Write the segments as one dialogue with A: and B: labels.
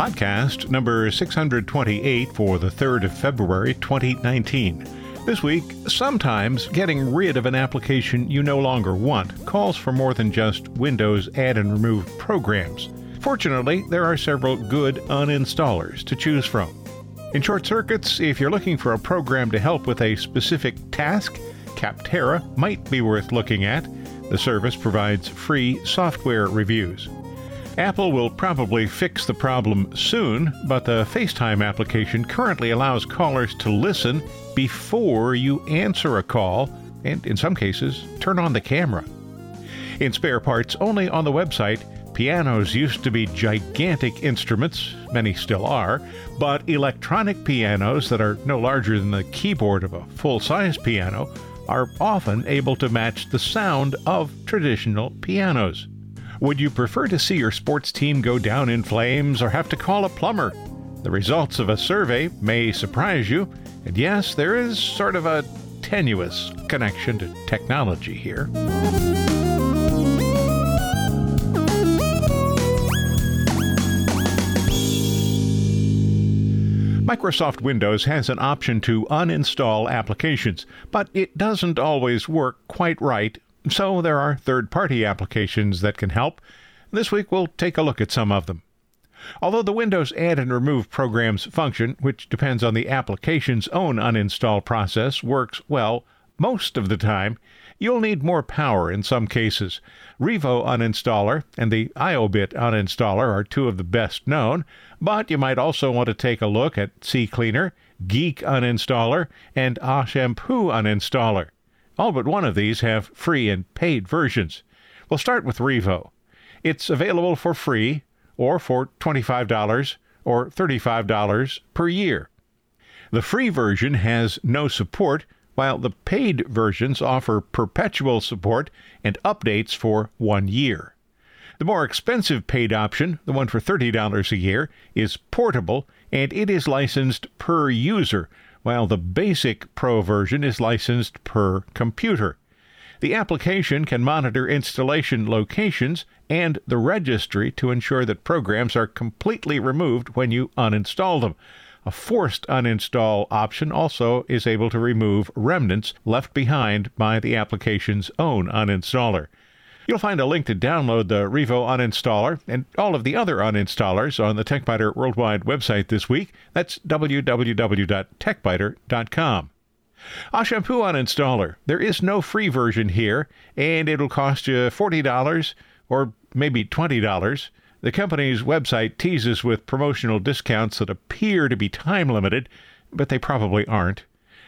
A: Podcast number 628 for the 3rd of February 2019. This week, sometimes getting rid of an application you no longer want calls for more than just Windows add and remove programs. Fortunately, there are several good uninstallers to choose from. In short circuits, if you're looking for a program to help with a specific task, Capterra might be worth looking at. The service provides free software reviews. Apple will probably fix the problem soon, but the FaceTime application currently allows callers to listen before you answer a call and, in some cases, turn on the camera. In spare parts, only on the website, pianos used to be gigantic instruments, many still are, but electronic pianos that are no larger than the keyboard of a full size piano are often able to match the sound of traditional pianos. Would you prefer to see your sports team go down in flames or have to call a plumber? The results of a survey may surprise you, and yes, there is sort of a tenuous connection to technology here. Microsoft Windows has an option to uninstall applications, but it doesn't always work quite right so there are third party applications that can help. This week we'll take a look at some of them. Although the Windows Add and Remove programs function, which depends on the application's own uninstall process, works well most of the time, you'll need more power in some cases. Revo Uninstaller and the IOBit Uninstaller are two of the best known, but you might also want to take a look at CCleaner, Geek Uninstaller, and Ashampoo Uninstaller. All but one of these have free and paid versions. We'll start with Revo. It's available for free or for $25 or $35 per year. The free version has no support, while the paid versions offer perpetual support and updates for one year. The more expensive paid option, the one for $30 a year, is portable and it is licensed per user, while the basic Pro version is licensed per computer. The application can monitor installation locations and the registry to ensure that programs are completely removed when you uninstall them. A forced uninstall option also is able to remove remnants left behind by the application's own uninstaller. You'll find a link to download the Revo uninstaller and all of the other uninstallers on the TechByter Worldwide website this week. That's www.techbyter.com. A shampoo uninstaller. There is no free version here, and it'll cost you $40 or maybe $20. The company's website teases with promotional discounts that appear to be time limited, but they probably aren't.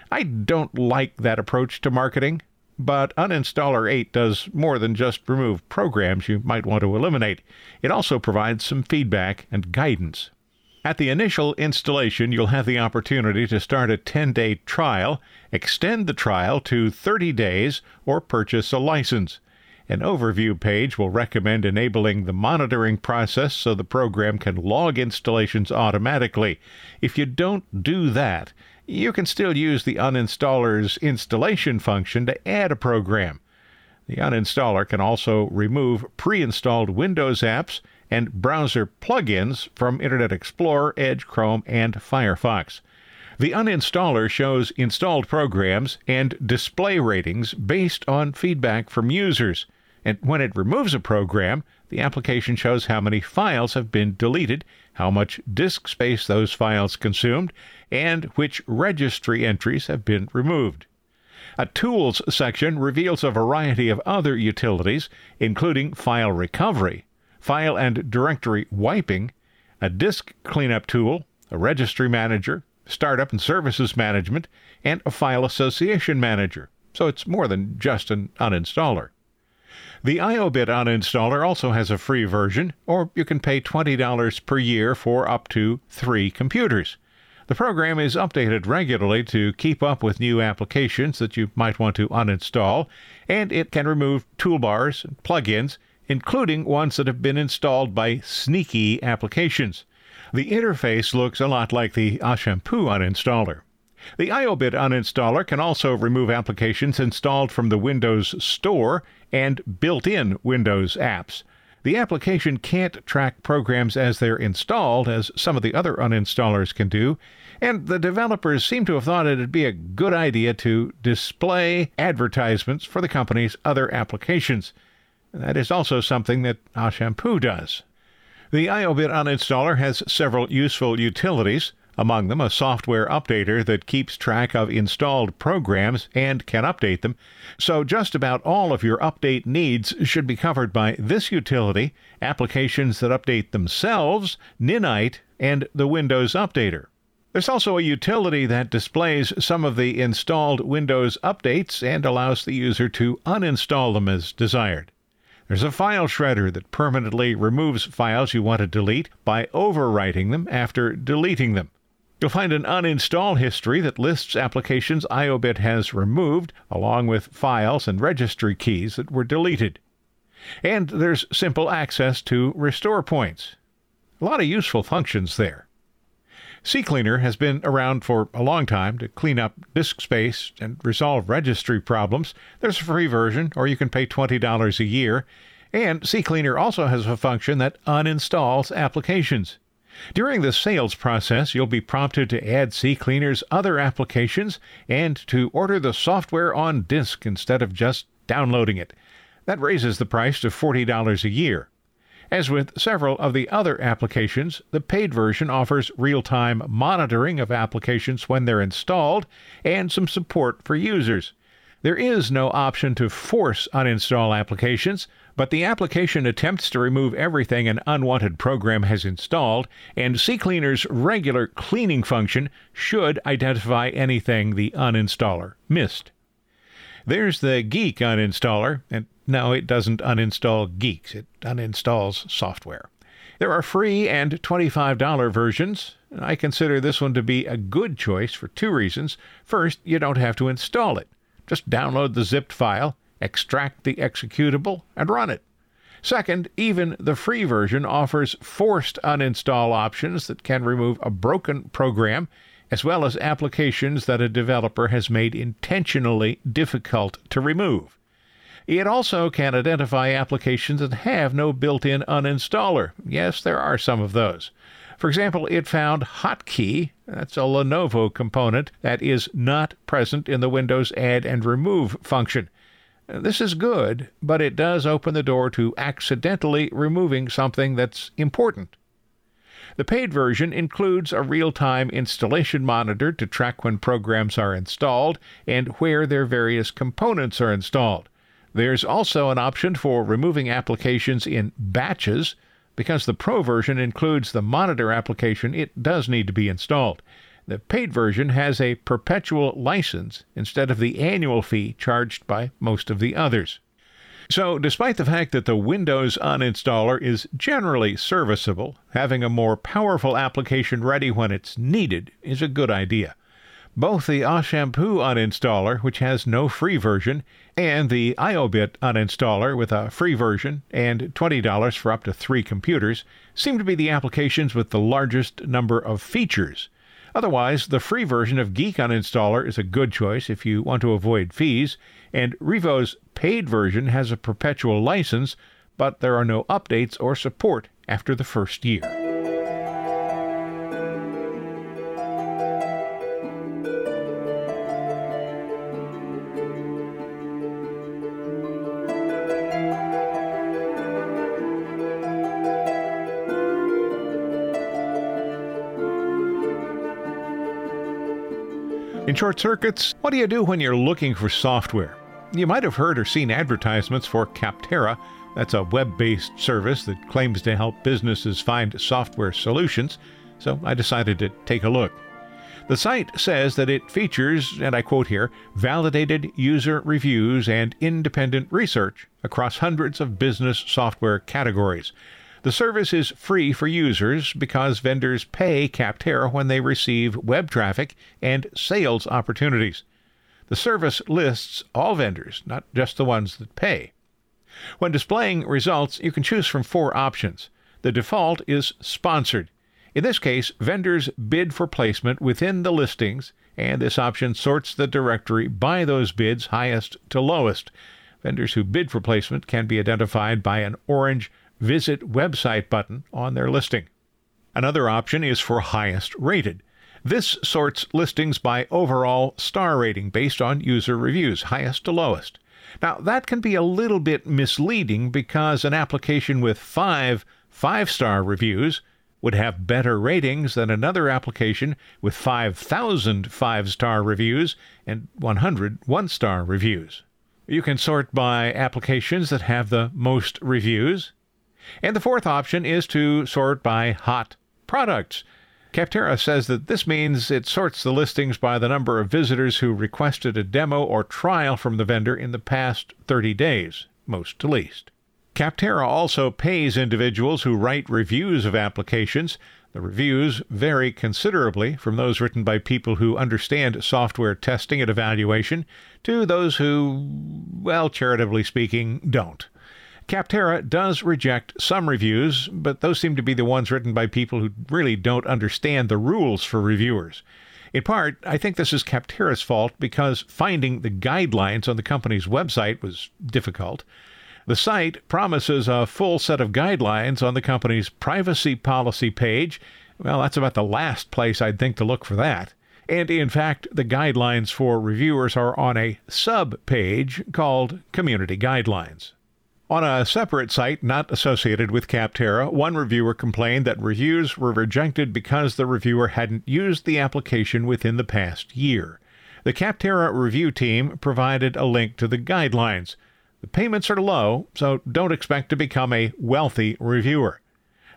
A: I don't like that approach to marketing. But Uninstaller 8 does more than just remove programs you might want to eliminate. It also provides some feedback and guidance. At the initial installation, you'll have the opportunity to start a 10 day trial, extend the trial to 30 days, or purchase a license. An overview page will recommend enabling the monitoring process so the program can log installations automatically. If you don't do that, you can still use the uninstaller's installation function to add a program. The uninstaller can also remove pre installed Windows apps and browser plugins from Internet Explorer, Edge, Chrome, and Firefox. The uninstaller shows installed programs and display ratings based on feedback from users. And when it removes a program, the application shows how many files have been deleted, how much disk space those files consumed, and which registry entries have been removed. A Tools section reveals a variety of other utilities, including file recovery, file and directory wiping, a disk cleanup tool, a registry manager, startup and services management, and a file association manager. So it's more than just an uninstaller. The IOBit uninstaller also has a free version, or you can pay $20 per year for up to three computers. The program is updated regularly to keep up with new applications that you might want to uninstall, and it can remove toolbars and plugins, including ones that have been installed by sneaky applications. The interface looks a lot like the Ashampoo uninstaller. The iObit uninstaller can also remove applications installed from the Windows Store and built in Windows apps. The application can't track programs as they're installed, as some of the other uninstallers can do, and the developers seem to have thought it'd be a good idea to display advertisements for the company's other applications. That is also something that ah Ashampoo does. The iObit uninstaller has several useful utilities among them a software updater that keeps track of installed programs and can update them. So, just about all of your update needs should be covered by this utility, applications that update themselves, Ninite, and the Windows Updater. There's also a utility that displays some of the installed Windows updates and allows the user to uninstall them as desired. There's a file shredder that permanently removes files you want to delete by overwriting them after deleting them. You'll find an uninstall history that lists applications iObit has removed, along with files and registry keys that were deleted. And there's simple access to restore points. A lot of useful functions there. CCleaner has been around for a long time to clean up disk space and resolve registry problems. There's a free version, or you can pay $20 a year. And CCleaner also has a function that uninstalls applications. During the sales process, you'll be prompted to add CCleaner's other applications and to order the software on disk instead of just downloading it. That raises the price to $40 a year. As with several of the other applications, the paid version offers real time monitoring of applications when they're installed and some support for users. There is no option to force uninstall applications, but the application attempts to remove everything an unwanted program has installed, and CCleaner's regular cleaning function should identify anything the uninstaller missed. There's the Geek uninstaller, and no, it doesn't uninstall geeks, it uninstalls software. There are free and $25 versions. I consider this one to be a good choice for two reasons. First, you don't have to install it. Just download the zipped file, extract the executable, and run it. Second, even the free version offers forced uninstall options that can remove a broken program, as well as applications that a developer has made intentionally difficult to remove. It also can identify applications that have no built in uninstaller. Yes, there are some of those. For example, it found Hotkey, that's a Lenovo component, that is not present in the Windows Add and Remove function. This is good, but it does open the door to accidentally removing something that's important. The paid version includes a real time installation monitor to track when programs are installed and where their various components are installed. There's also an option for removing applications in batches because the Pro version includes the monitor application, it does need to be installed. The paid version has a perpetual license instead of the annual fee charged by most of the others. So, despite the fact that the Windows uninstaller is generally serviceable, having a more powerful application ready when it's needed is a good idea. Both the ah Ashampoo uninstaller, which has no free version, and the iObit uninstaller with a free version and $20 for up to three computers seem to be the applications with the largest number of features. Otherwise, the free version of Geek Uninstaller is a good choice if you want to avoid fees, and Revo's paid version has a perpetual license, but there are no updates or support after the first year. In short circuits, what do you do when you're looking for software? You might have heard or seen advertisements for Capterra. That's a web based service that claims to help businesses find software solutions, so I decided to take a look. The site says that it features, and I quote here, validated user reviews and independent research across hundreds of business software categories. The service is free for users because vendors pay Capterra when they receive web traffic and sales opportunities. The service lists all vendors, not just the ones that pay. When displaying results, you can choose from four options. The default is sponsored. In this case, vendors bid for placement within the listings, and this option sorts the directory by those bids highest to lowest. Vendors who bid for placement can be identified by an orange Visit Website button on their listing. Another option is for highest rated. This sorts listings by overall star rating based on user reviews, highest to lowest. Now, that can be a little bit misleading because an application with five five star reviews would have better ratings than another application with 5,000 five star reviews and 100 one star reviews. You can sort by applications that have the most reviews. And the fourth option is to sort by hot products. Capterra says that this means it sorts the listings by the number of visitors who requested a demo or trial from the vendor in the past 30 days, most to least. Capterra also pays individuals who write reviews of applications. The reviews vary considerably from those written by people who understand software testing and evaluation to those who, well, charitably speaking, don't. Capterra does reject some reviews, but those seem to be the ones written by people who really don't understand the rules for reviewers. In part, I think this is Capterra's fault because finding the guidelines on the company's website was difficult. The site promises a full set of guidelines on the company's privacy policy page. Well, that's about the last place I'd think to look for that. And in fact, the guidelines for reviewers are on a sub page called Community Guidelines. On a separate site not associated with Capterra, one reviewer complained that reviews were rejected because the reviewer hadn't used the application within the past year. The Capterra review team provided a link to the guidelines. The payments are low, so don't expect to become a wealthy reviewer.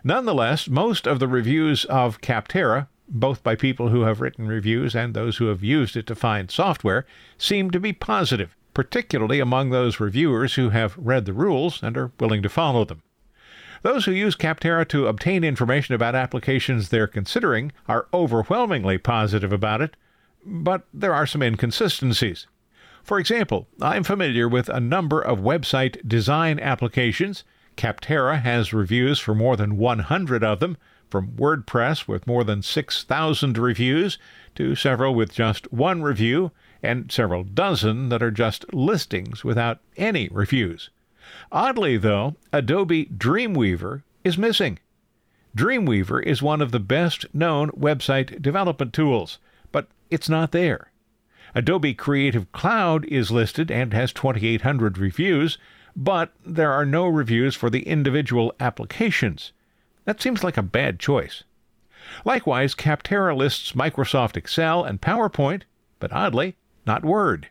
A: Nonetheless, most of the reviews of Capterra, both by people who have written reviews and those who have used it to find software, seem to be positive particularly among those reviewers who have read the rules and are willing to follow them. Those who use Capterra to obtain information about applications they're considering are overwhelmingly positive about it, but there are some inconsistencies. For example, I'm familiar with a number of website design applications. Capterra has reviews for more than 100 of them, from WordPress with more than 6,000 reviews to several with just one review and several dozen that are just listings without any reviews. Oddly, though, Adobe Dreamweaver is missing. Dreamweaver is one of the best known website development tools, but it's not there. Adobe Creative Cloud is listed and has 2,800 reviews, but there are no reviews for the individual applications. That seems like a bad choice. Likewise, Capterra lists Microsoft Excel and PowerPoint, but oddly, not Word.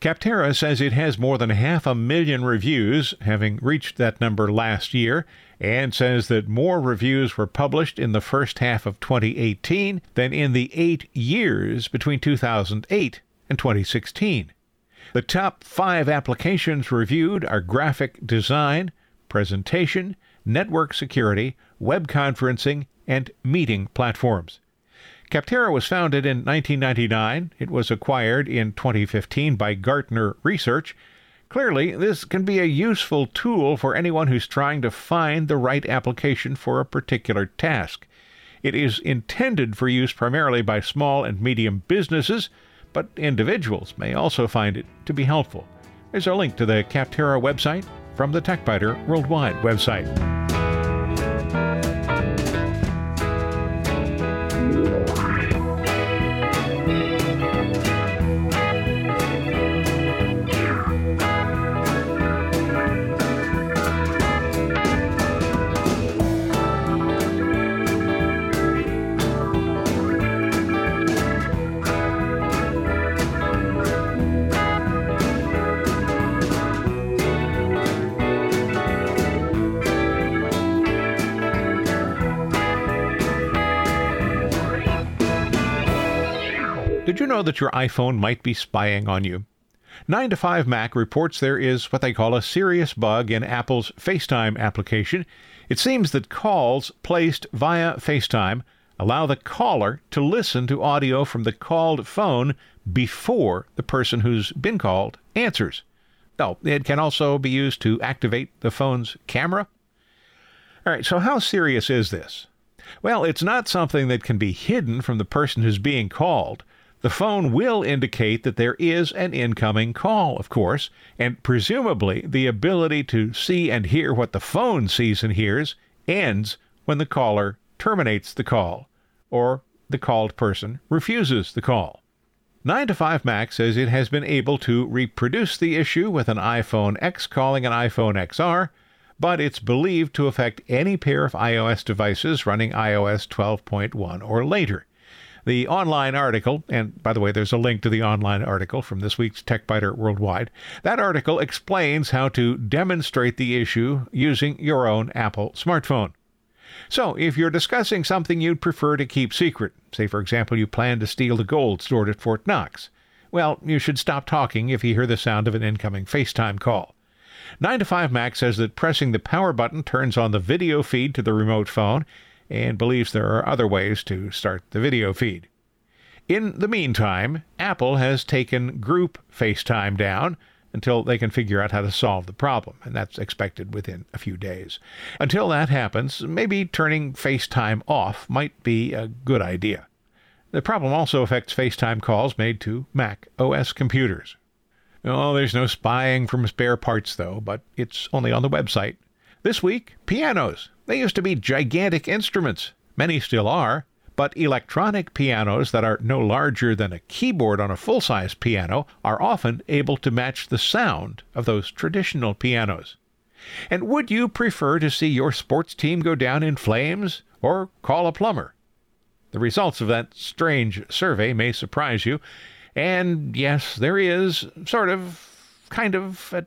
A: Capterra says it has more than half a million reviews, having reached that number last year, and says that more reviews were published in the first half of 2018 than in the eight years between 2008 and 2016. The top five applications reviewed are graphic design, presentation, network security, web conferencing, and meeting platforms. Capterra was founded in 1999. It was acquired in 2015 by Gartner Research. Clearly, this can be a useful tool for anyone who's trying to find the right application for a particular task. It is intended for use primarily by small and medium businesses, but individuals may also find it to be helpful. There's a link to the Capterra website from the TechByter Worldwide website. Know that your iPhone might be spying on you? 9 to 5 Mac reports there is what they call a serious bug in Apple's FaceTime application. It seems that calls placed via FaceTime allow the caller to listen to audio from the called phone before the person who's been called answers. Oh, it can also be used to activate the phone's camera. All right, so how serious is this? Well, it's not something that can be hidden from the person who's being called. The phone will indicate that there is an incoming call, of course, and presumably the ability to see and hear what the phone sees and hears ends when the caller terminates the call or the called person refuses the call. 9 to 5 Mac says it has been able to reproduce the issue with an iPhone X calling an iPhone XR, but it's believed to affect any pair of iOS devices running iOS 12.1 or later. The online article, and by the way, there's a link to the online article from this week's TechByter Worldwide. That article explains how to demonstrate the issue using your own Apple smartphone. So, if you're discussing something you'd prefer to keep secret, say for example you plan to steal the gold stored at Fort Knox, well, you should stop talking if you hear the sound of an incoming FaceTime call. 9 to 5 Mac says that pressing the power button turns on the video feed to the remote phone and believes there are other ways to start the video feed. In the meantime, Apple has taken group FaceTime down until they can figure out how to solve the problem, and that's expected within a few days. Until that happens, maybe turning FaceTime off might be a good idea. The problem also affects FaceTime calls made to Mac OS computers. Oh, there's no spying from spare parts, though, but it's only on the website. This week, pianos. They used to be gigantic instruments. Many still are. But electronic pianos that are no larger than a keyboard on a full size piano are often able to match the sound of those traditional pianos. And would you prefer to see your sports team go down in flames or call a plumber? The results of that strange survey may surprise you. And yes, there is sort of, kind of, a